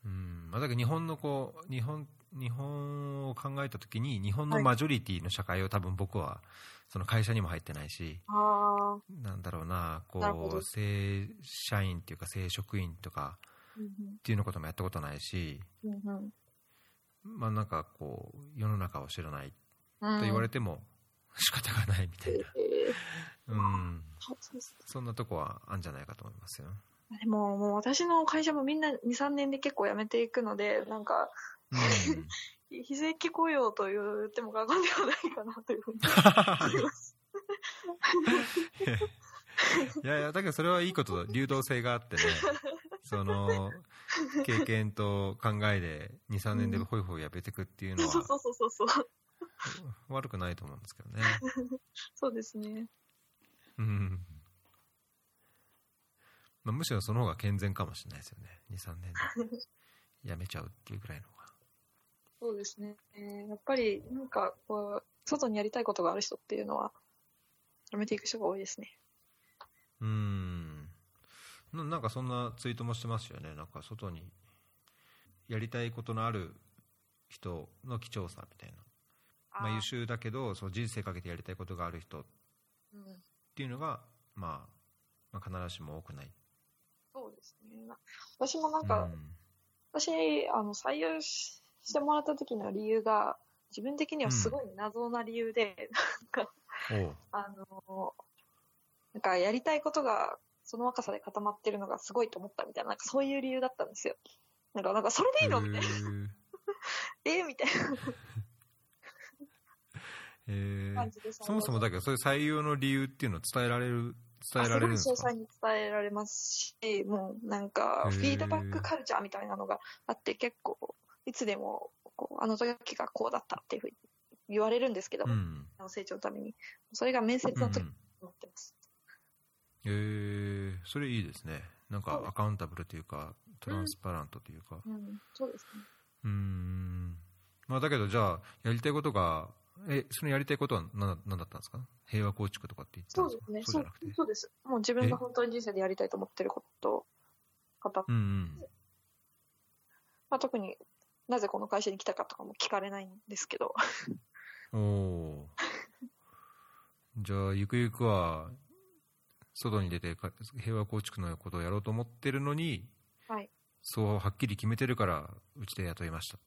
うんまあ、だけど日本のこう日本日本を考えたときに日本のマジョリティの社会を多分僕はその会社にも入ってないし、ああなんだろうなこう正社員っていうか正職員とかうんっていうのこともやったことないし、うんうん。まあ、なんかこう世の中を知らないうん。と言われても仕方がないみたいな、えうん、ーそうですそんなとこはあるんじゃないかと思いますよ。でももう私の会社もみんな23年で結構辞めていくのでなんかうん。非正規雇用と言っても過言ではないかなというふうに。思いますいやいや、だけどそれはいいことだ、流動性があってね、その経験と考えで2、3年でホイホイやめていくっていうのは 悪くないと思うんですけどね。そうですね。うん。まあ、むしろその方が健全かもしれないですよね、2、3年で。やめちゃうっていうぐらいのが。そうですね、えーやっぱりなんかこう外にやりたいことがある人っていうのはやめていく人が多いですね。うん。ななんかそんなツイートもしてますよね、なんか外にやりたいことのある人の貴重さみたいな。まあ、優秀だけどその人生かけてやりたいことがある人。っうん。ていうのが、まあ、まあ必ずしも多くない。そうですね。私もなんか、うん。私あの採用ししてもらった時の理由が自分的にはすごい謎な理由で、なんかおう。あのなんかやりたいことがその若さで固まってるのがすごいと思ったみたいななんかそういう理由だったんですよ。なんかなんかそれでいいのみたいな。えーみたいな感じでそもそもだけどそういう採用の理由っていうのを伝えられる伝えられるんですか？詳細に伝えられますし、もうなんかフィードバックカルチャーみたいなのがあって結構いつでもこうあの時がこうだったっていうふうに言われるんですけど、うん。あの成長のために。それが面接の時にうん。うん思ってます、へー。それいいですね。なんかアカウンタブルというかトランスパラントというか。うん、そうですね。うーん。まあだけどじゃあやりたいことがえそのやりたいことは何何だったんですか？平和構築とかって言ってたんそうですか？ですね。そうそうです。もう自分が本当に人生でやりたいと思ってること。を語っうんうん。まあ、特になぜこの会社に来たかとかも聞かれないんですけど。おおー。じゃあゆくゆくは外に出てか平和構築のことをやろうと思ってるのにはい。そうはっきり決めてるからうちで雇いました。っ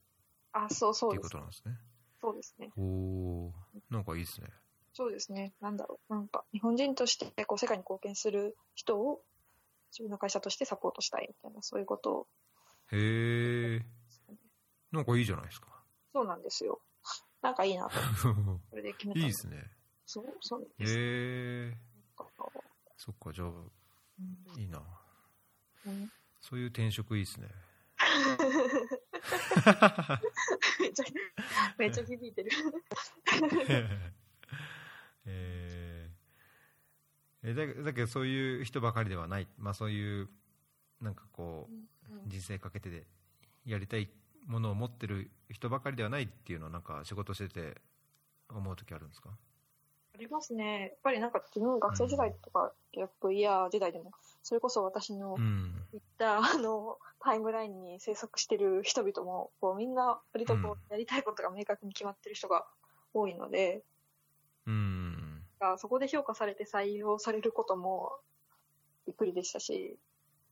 あそうそていううことなんですねそうですね。おおなんかいいですね。そうですね。なんだろう。なんか、日本人としてこう世界に貢献する人を自分の会社としてサポートしたいみたいな、そういうことを。へえなんかいいじゃないですか。そうなんですよ。なんかいいなと。それで決めたいいですね。そう、そうへです。えなんかそっかじゃあうん。いいな。うん。そういう転職いいですねめっちゃ、めっちゃ響いてる。えーえだだけどそういう人ばかりではない、まあ、そういうなんかこううん人生かけてでやりたいものを持ってる人ばかりではないっていうのはなんか仕事してて思う時あるんですか？ありますね。やっぱりなんか自分学生時代とか、ギャップイヤー時代でも、それこそ私のうん行ったあのタイムラインに生息してる人々もこうみんな割とこうやりたいことが明確に決まってる人が多いので、うんがそこで評価されて採用されることもびっくりでしたし、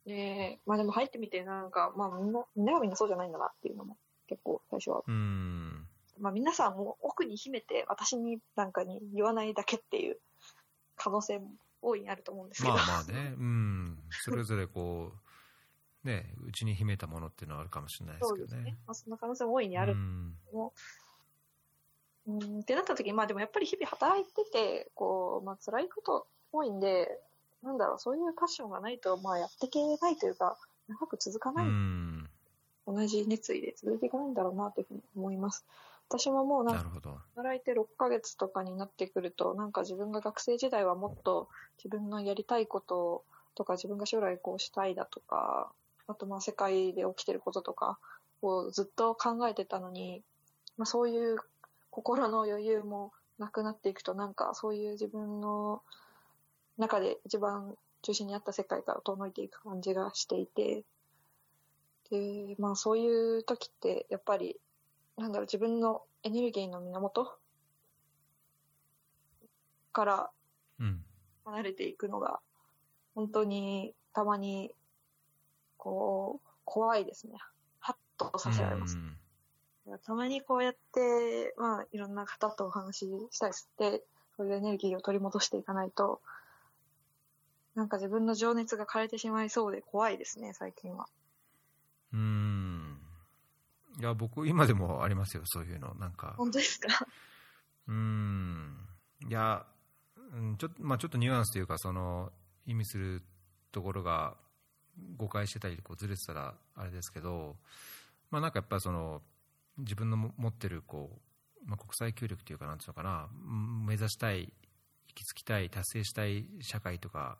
ねまあでも入ってみてなんか、まあみんな、みんながみんなそうじゃないんだなっていうのも結構最初は。うんまあ皆さんも奥に秘めて私になんかに言わないだけっていう可能性も大いにあると思うんですけど。まあまあねうんそれぞれこうねうちに秘めたものっていうのはあるかもしれないですそうですねけどね。まあそんな可能性も大いにあるうんもうんってなった時に、まあでもやっぱり日々働いてて、こう、まあ辛いこと多いんで、なんだろう、そういうパッションがないと、まあやっていけないというか、長く続かない。同じ熱意で続いていかないんだろうなというふうに思います。私ももうなんか、働いて6ヶ月とかになってくると、なんか自分が学生時代はもっと自分のやりたいこととか、自分が将来こうしたいだとか、あとまあ世界で起きてることとかをずっと考えてたのに、まあそういう心の余裕もなくなっていくと、なんかそういう自分の中で一番中心にあった世界から遠のいていく感じがしていて、で、まあそういう時ってやっぱりなんだろう、自分のエネルギーの源？から離れていくのが、本当にたまに、こう、怖いですね。ハッとさせられます。たまにこうやって、まあ、いろんな方とお話ししたりして、そういうエネルギーを取り戻していかないと、なんか自分の情熱が枯れてしまいそうで怖いですね、最近は。うん。いや、僕、今でもありますよ、そういうの。なんか。本当ですか？うん。いや、ちょっと、まあちょっとニュアンスというか、その、意味するところが誤解してたり、こうずれてたらあれですけど、まあなんかやっぱその、自分の持ってる、こう、まあ、国際協力というか、なんていうのかな、目指したい、行き着きたい、達成したい社会とか、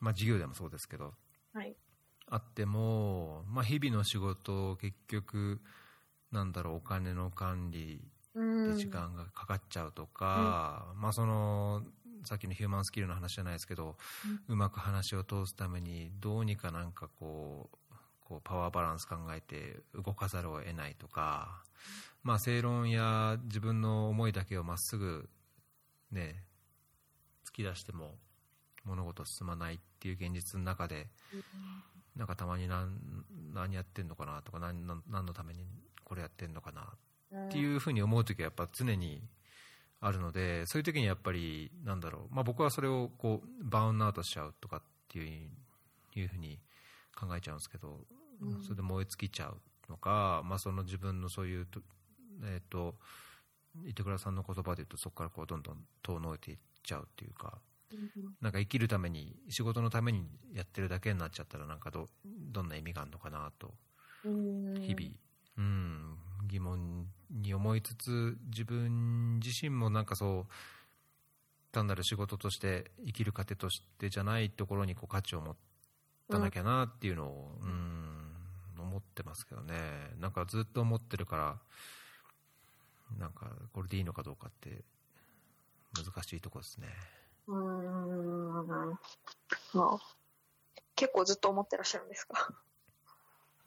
まあ事業でもそうですけど、はい。あっても、まあ、日々の仕事結局なんだろうお金の管理で時間がかかっちゃうとか、うん、まあ、そのさっきのヒューマンスキルの話じゃないですけど、うん、うまく話を通すためにどうにかなんかこうこうパワーバランス考えて動かざるを得ないとか、まあ、正論や自分の思いだけをまっすぐ、ね、突き出しても物事進まないっていう現実の中で、なんかたまに何何やってんのかなとか何何のためにこれやってんのかなっていうふうに思う時はやっぱ常にあるのでそういう時にやっぱりなんだろう、まあ、僕はそれをこうバウンアウトしちゃうとかっていういうふうに考えちゃうんですけど、うん、それで燃え尽きちゃうのか、まあ、その自分のそういう、えーと、板倉さんの言葉で言うとそこからこうどんどん遠のいていっちゃうっていうか。なんか生きるために仕事のためにやってるだけになっちゃったらなんかどどんな意味があるのかなと日々。うん。疑問に思いつつ自分自身もなんかそう単なる仕事として生きる糧としてじゃないところにこう価値を持たなきゃなっていうのを、うん、思ってますけどね。なんかずっと思ってるからなんかこれでいいのかどうかって難しいとこですね。うん。まあ、結構ずっと思ってらっしゃるんですか？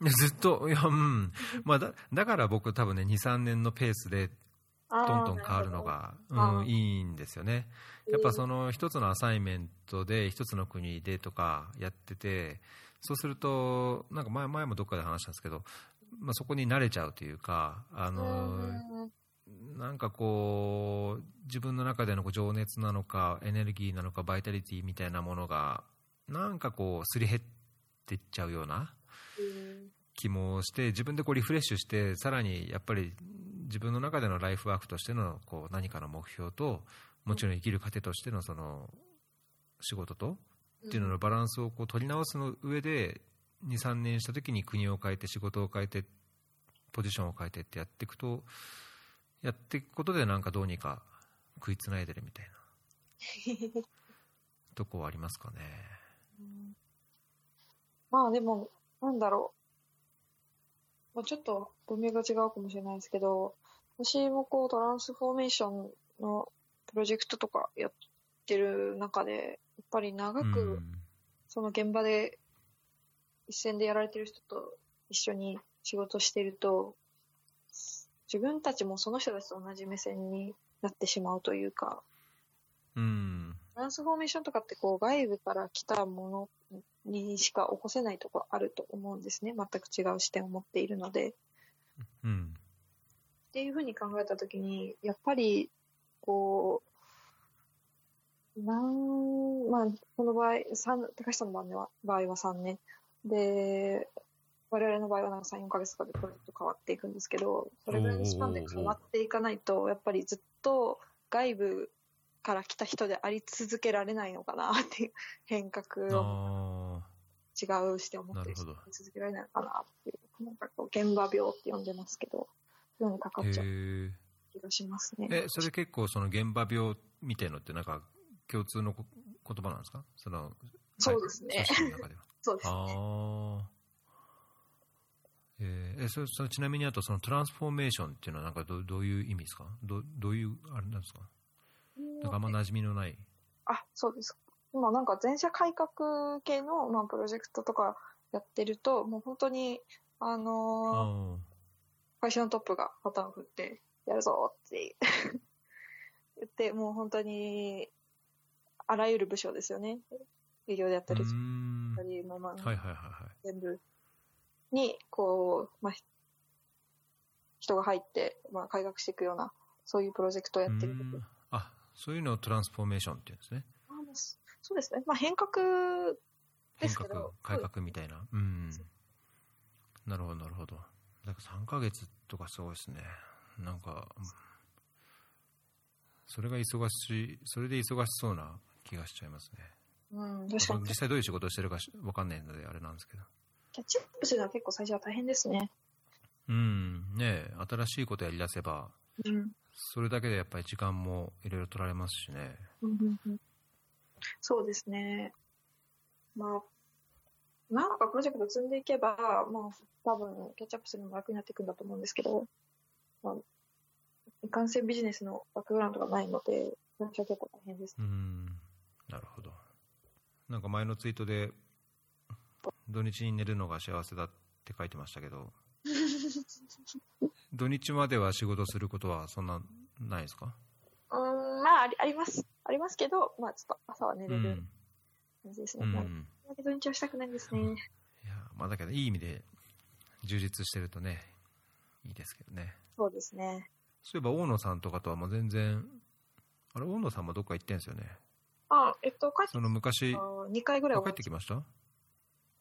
ずっと、いや、うん。まあ、だ、だから僕多分ね、2、3年のペースで、どんどん変わるのが、うん、いいんですよね。やっぱその一つのアサイメントで一つの国でとかやってて、そうすると、なんか前前もどっかで話したんですけど、まあ、そこに慣れちゃうというか、あの、なんかこう、自分の中での情熱なのか、エネルギーなのか、バイタリティみたいなものが、なんかこう、すり減っていっちゃうような気もして、自分でこうリフレッシュして、さらにやっぱり自分の中でのライフワークとしてのこう何かの目標と、もちろん生きる糧としてのその仕事と、っていうののバランスをこう取り直すの上で、2、3年した時に国を変えて、仕事を変えて、ポジションを変えてってやっていくと、やっていくことでなんかどうにか食いつないでるみたいな とこはありますかね。まあでも、なんだろう。まあ、ちょっと文明が違うかもしれないですけど、私もこうトランスフォーメーションのプロジェクトとかやってる中で、やっぱり長くその現場で一線でやられてる人と一緒に仕事してると、自分たちもその人たちと同じ目線になってしまうというか、うん。トランスフォーメーションとかってこう外部から来たものにしか起こせないところあると思うんですね。全く違う視点を持っているので。うん。っていうふうに考えたときに、やっぱり、こう、なん、まあ、この場合、三高橋さんの場合は場合は3年。で、我々の場合はなんか3、4ヶ月とかでプロジェクト変わっていくんですけど、それぐらいのスパンで変わっていかないと、やっぱりずっと外部から来た人であり続けられないのかなっていう変革を違う視点を持って続けられないのかなっていう、なんかこう現場病って呼んでますけど、そういうのにかかっちゃう気がしますね。え、それ結構その現場病みたいのってなんか共通の言葉なんですか？そのそうですね。そうですね。あえー、そそちなみにあとそのトランスフォーメーションっていうのはなんかどどういう意味ですか？どどういうあれなんですか？なんかあんま馴染みのない。あ、そうです。今なんか全社改革系の、まあ、プロジェクトとかやってると、もう本当に、あのー、会社のトップがパターン振って、やるぞって 言って、もう本当に、あらゆる部署ですよね。医療であったり、あり、まあまあ、はいはいはいはい、全部に、こう、まあ、人が入って、まあ、改革していくような、そういうプロジェクトをやってるあ、そういうのをトランスフォーメーションっていうんですね。あそうですね。まあ、変革ですけど。変革、改革みたいな。うん。なるほど、なるほど。なんか3ヶ月とかすごいですね。なんか、それが忙しい、それで忙しそうな気がしちゃいますね。うん、確かに。実際どういう仕事をしてるかわかんないので、あれなんですけど。キャッチアップするのは結構最初は大変ですね。うん、ね新しいことやりだせば、うん、それだけでやっぱり時間もいろいろ取られますしね。そうですね。まあ、何かプロジェクト積んでいけば、まあ、多分、キャッチアップするのも楽になっていくんだと思うんですけど、まあ、いかんせんビジネスのバックグラウンドがないので、最初は結構大変です、ね。うん、なるほど。なんか前のツイートで、土日に寝るのが幸せだって書いてましたけど、土日までは仕事することはそんなないですか？うん、まあ、あります。ありますけど、まあ、ちょっと朝は寝れる感じですね。うん。土日はしたくないんですね。いや、まあ、だけど、いい意味で充実してるとね、いいですけどね。そうですね。そういえば、大野さんとかとはもう全然、あれ、大野さんもどっか行ってんですよね。あ、えっと、帰ってその昔、2回ぐらい帰ってきました？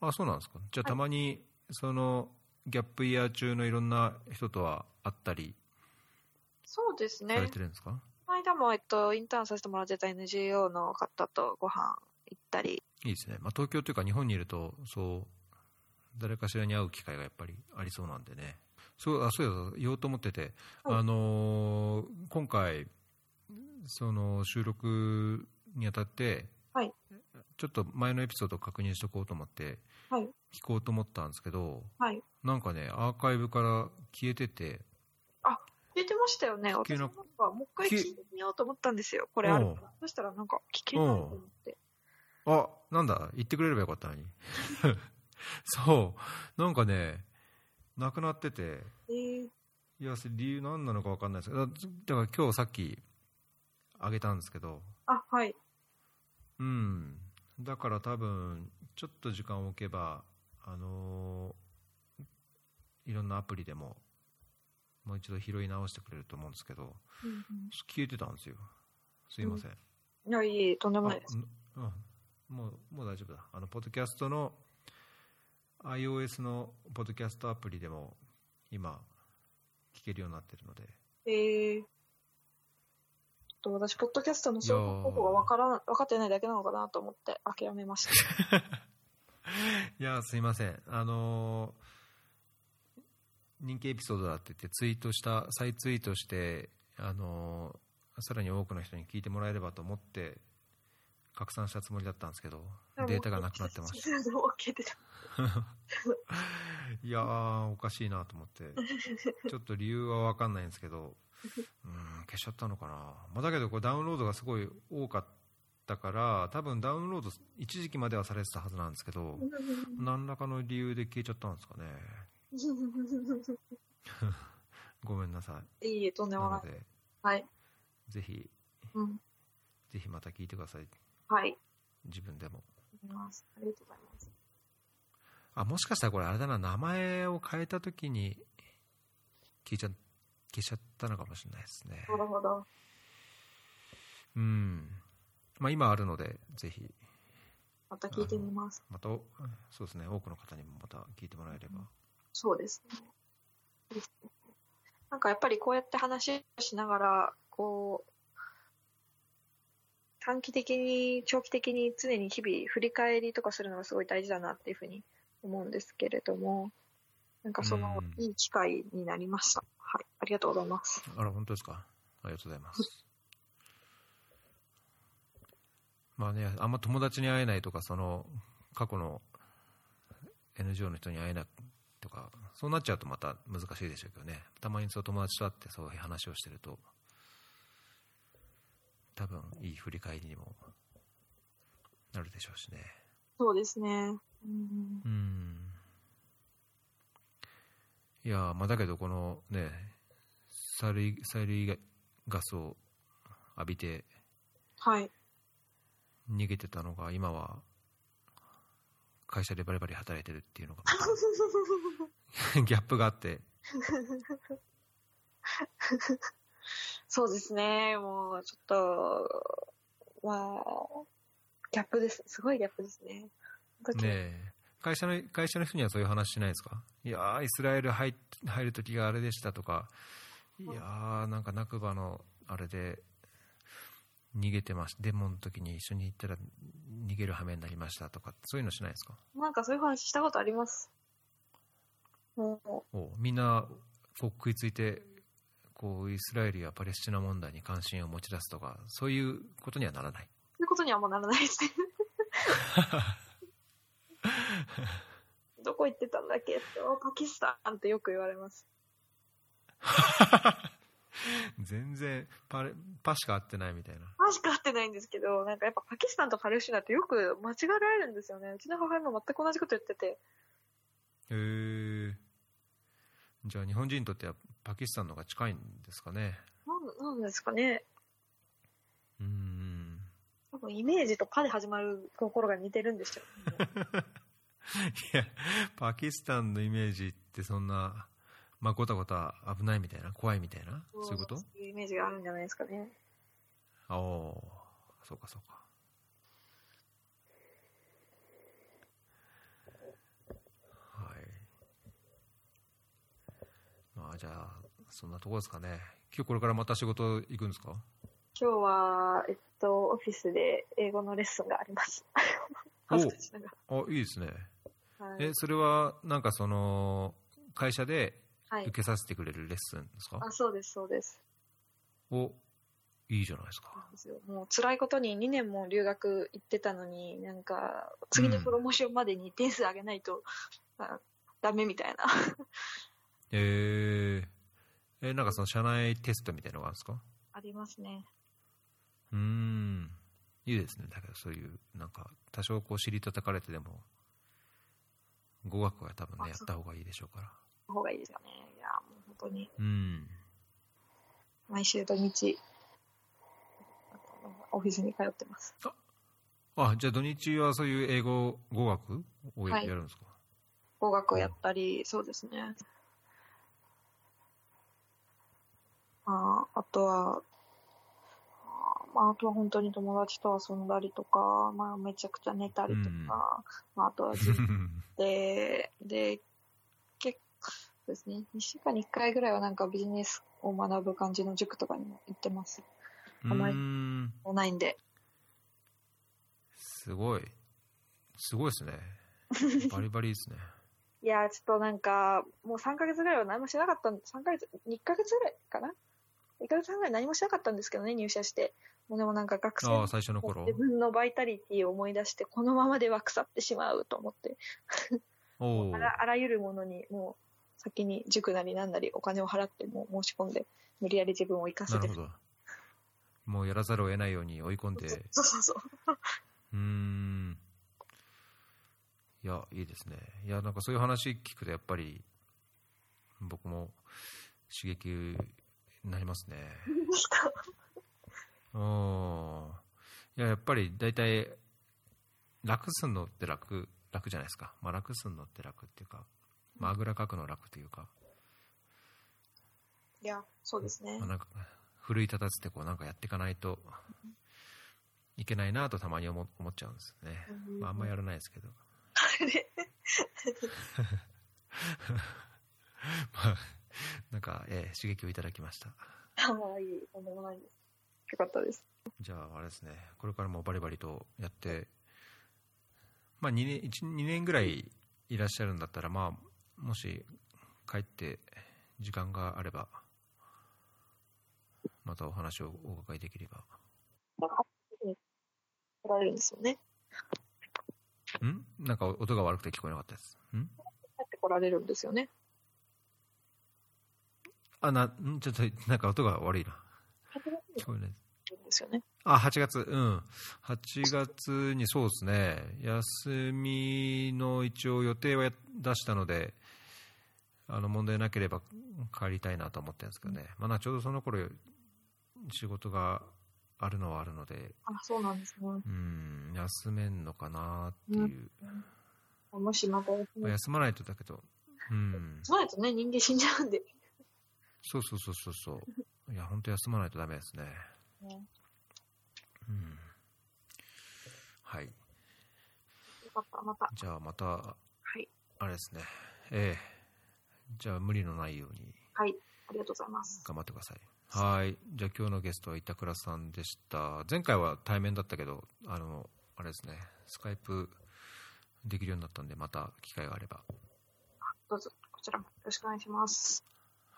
あ、そうなんですか。じゃあ、たまに、その、ギャップイヤー中のいろんな人とは会ったりそうですね。されてるんですか？この間も、えっと、インターンさせてもらってた NGO の方とご飯行ったり。いいですね。まあ、東京というか日本にいると、そう、誰かしらに会う機会がやっぱりありそうなんでね。そうあそう言おうと思ってて、はい、あのー、今回、その収録にあたって、はい、ちょっと前のエピソードを確認しておこうと思って、はい、聞こうと思ったんですけど、はい、なんかね、アーカイブから消えてて、あ消えてましたよね、私なんかもう一回聞いてみようと思ったんですよ、これあるか。ら、そしたらなんか聞けないと思って。あなんだ、言ってくれればよかったのに。そう、なんかね、なくなってて、えー、いや、理由何なのか分かんないですけど、だから今日さっきあげたんですけど、あはい。うん、だから多分、ちょっと時間を置けば、あのー、いろんなアプリでももう一度拾い直してくれると思うんですけど、うんうん、消えてたんですよ。すいません、うん、いやいいとんでもないです。うん、もうもう大丈夫だ。あのポッドキャストの iOS のポッドキャストアプリでも今聞けるようになってるので。ええー、と私ポッドキャストの操作方法が分から分かってないだけなのかなと思って諦めました。いやすいません。あのー、人気エピソードだって言ってツイートした再ツイートしてあのー、さらに多くの人に聞いてもらえればと思って拡散したつもりだったんですけどデータがなくなってました。いやーおかしいなと思って。ちょっと理由は分かんないんですけどうん消しちゃったのかな、まあ、だけどこれダウンロードがすごい多かったったから多分ダウンロード一時期まではされてたはずなんですけど何らかの理由で消えちゃったんですかね。ごめんなさい。いいえとんでもない。はい。ぜひ、うん、ぜひまた聞いてください。はい。自分でも。ありがとうございます。あもしかしたらこれあれだな名前を変えた時に消えちゃ消しちゃったのかもしれないですねなるほどうんまあ、今あるので、ぜひ、また聞いてみます。また、そうですね、多くの方にもまた聞いてもらえれば。そうですね。ですねなんかやっぱりこうやって話をしながら、こう、短期的に、長期的に常に日々振り返りとかするのがすごい大事だなっていうふうに思うんですけれども、なんかそのうんいい機会になりました。はい。ありがとうございます。あら、本当ですか？ありがとうございます。まあね、あんま友達に会えないとか、その、過去の NGO の人に会えないとか、そうなっちゃうとまた難しいでしょうけどね。たまにそう友達と会ってそういう話をしてると、多分いい振り返りにもなるでしょうしね。そうですね。うんうん。いやー、まあだけどこのね、催涙催涙ガスを浴びてはい。逃げてたのが今は会社でバリバリ働いてるっていうのが ギャップがあってそうですね。もう、ちょっと、まあ、ギャップです。すごいギャップですね。ねえ会社の会社の人にはそういう話しないですか？いやーイスラエル入っ入る時があれでしたとか。いやーなんかナクバのあれで逃げてましデモの時に一緒に行ったら逃げる羽目になりましたとか。そういうのしないですか？なんかそういう話したことあります。もおみんなこう食いついてこうイスラエルやパレスチナ問題に関心を持ち出すとかそういうことにはならない。う、そういうことにはもうならないですね。どこ行ってたんだっけ？パキスタンってよく言われます。全然パレパしか合ってないみたいなマジか合ってないんですけど、なんかやっぱパキスタンとパレスチナってよく間違えられるんですよね。うちの母親も全く同じこと言ってて。へえじゃあ日本人にとってはパキスタンの方が近いんですかねなんなんですかね。多分イメージとパで始まるところが似てるんですよ、ね。いやパキスタンのイメージってそんなまあごたごた危ないみたいな怖いみたいなそういうこと？そういうイメージがあるんじゃないですかね。ああそうかそうか。はい。まあじゃあそんなとこですかね。今日これからまた仕事行くんですか？今日は、えっと、オフィスで英語のレッスンがあります。お恥ずかしながあいいですねら。はいえそれはなんかその会社ではい受。けさせてくれるレッスンですか、あ、そうです、そうです。おいいじゃないですかもう辛いことに2年も留学行ってたのに、なんか、次のプロモーションまでに点数上げないと、あダメみたいな。えー、えなんかその社内テストみたいなのがあるんですか？ありますね。うーん。いいですね。だけどそういうなんか多少こう尻叩かれてでも語学は多分ねやった方がいいでしょうから。方がいいですよね。いや、もう本当に、うん。毎週土日、オフィスに通ってます。あじゃあ土日はそういう英語語学をやるんですか、語学をやったり、そうですね。ああとは、あまあ、あとは本当に友達と遊んだりとか、まあ、めちゃくちゃ寝たりとか、うんまあ、あとはずっ で、で、結構ですね、2週間に1回ぐらいはなんかビジネスを学ぶ感じの塾とかにも行ってます。うーんオンラインで。すごいすごいですね バリバリですねいやー、ちょっとなんか、もう3ヶ月ぐらいは何もしなかったん3ヶ月、2ヶ月ぐらいかな ?2 ヶ月半ぐらい何もしなかったんですけどね、入社して。でもなんか学生最初の頃。自分のバイタリティを思い出して、このままでは腐ってしまうと思って、あらあらゆるものにもう先に塾なりなんなりお金を払ってもう申し込んで、無理やり自分を生かせてなるほど。もうやらざるを得ないように追い込んで。そうそうそう。う。ーん。いやいいですね。いやなんかそういう話聞くとやっぱり僕も刺激になりますね。う んいややっぱり大体楽すんのって楽楽じゃないですか、まあ、楽すんのって楽っていうか、まあ、あぐらかくの楽というか、いや、そうですね。まあ、。なんか奮い立たせてこうなんかやっていかないといけないなとたまに思思っちゃうんですよね、まあ、あんまやらないですけど。まあなんか、えー、刺激をいただきました。はいい。とんでもないですよかったですじゃああれですねこれからもバリバリとやってまあ2年 ,1 2年ぐらいいらっしゃるんだったらまあもし帰って時間があればまたお話をお伺いできれば来られるんですよね。ん？なんか音が悪くて聞こえなかったです。ん？帰ってこられるんですよね。あ、な、んちょっと、なんか音が悪いな。聞こえないですよね。あ、8月、うん。8月にそうですね、休みの一応予定は出したので、あの問題なければ帰りたいなと思ってるんですけどね、まあ、ちょうどその頃仕事があるのはあるので、あ、そうなんですね。うん、休めんのかなっていう。うん、もしまた休休まないとだけど、うん。休まないとね、人間死んじゃうんで。そうそうそうそうそう。いや、本当休まないとダメですね。ねうん。はい。よかった、また。じゃあまた、はい。あれですね。ええじゃあ無理のないように。はい。ありがとうございます。頑張ってください。はい。じゃあ今日のゲストは板倉さんでした。前回は対面だったけど、あの、あれですね、スカイプできるようになったんで、また機会があれば。どうぞ、こちらもよろしくお願いします。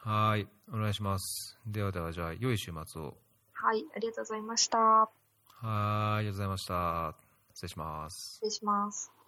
はい。お願いします。ではでは、じゃあ、良い週末を。はい。ありがとうございました。はい。ありがとうございました。失礼します。失礼します。